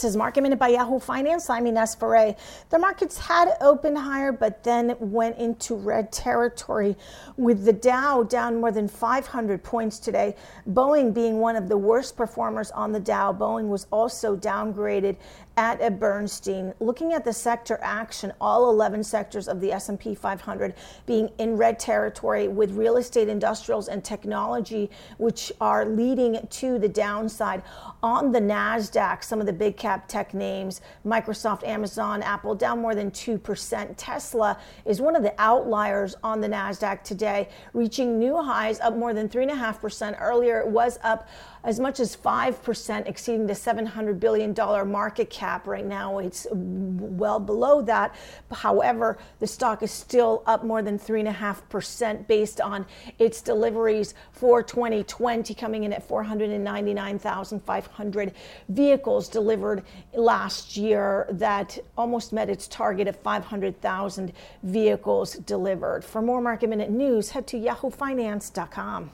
This is Market Minute by Yahoo Finance. I'm Ines Ferre. The markets had opened higher, but then went into red territory with the Dow down more than 500 points today. Boeing being one of the worst performers on the Dow. Boeing was also downgraded at a Bernstein. Looking at the sector action, all 11 sectors of the S&P 500 being in red territory with real estate, industrials, and technology, which are leading to the downside. On the Nasdaq, some of the big cap tech names, Microsoft, Amazon, Apple, down more than 2%. Tesla is one of the outliers on the NASDAQ today, reaching new highs up more than 3.5%. Earlier, it was up as much as 5%, exceeding the $700 billion market cap. Right now, it's well below that. However, the stock is still up more than 3.5% based on its deliveries for 2020, coming in at 499,500 vehicles delivered last year. That almost met its target of 500,000 vehicles delivered. For more market minute news, head to yahoofinance.com.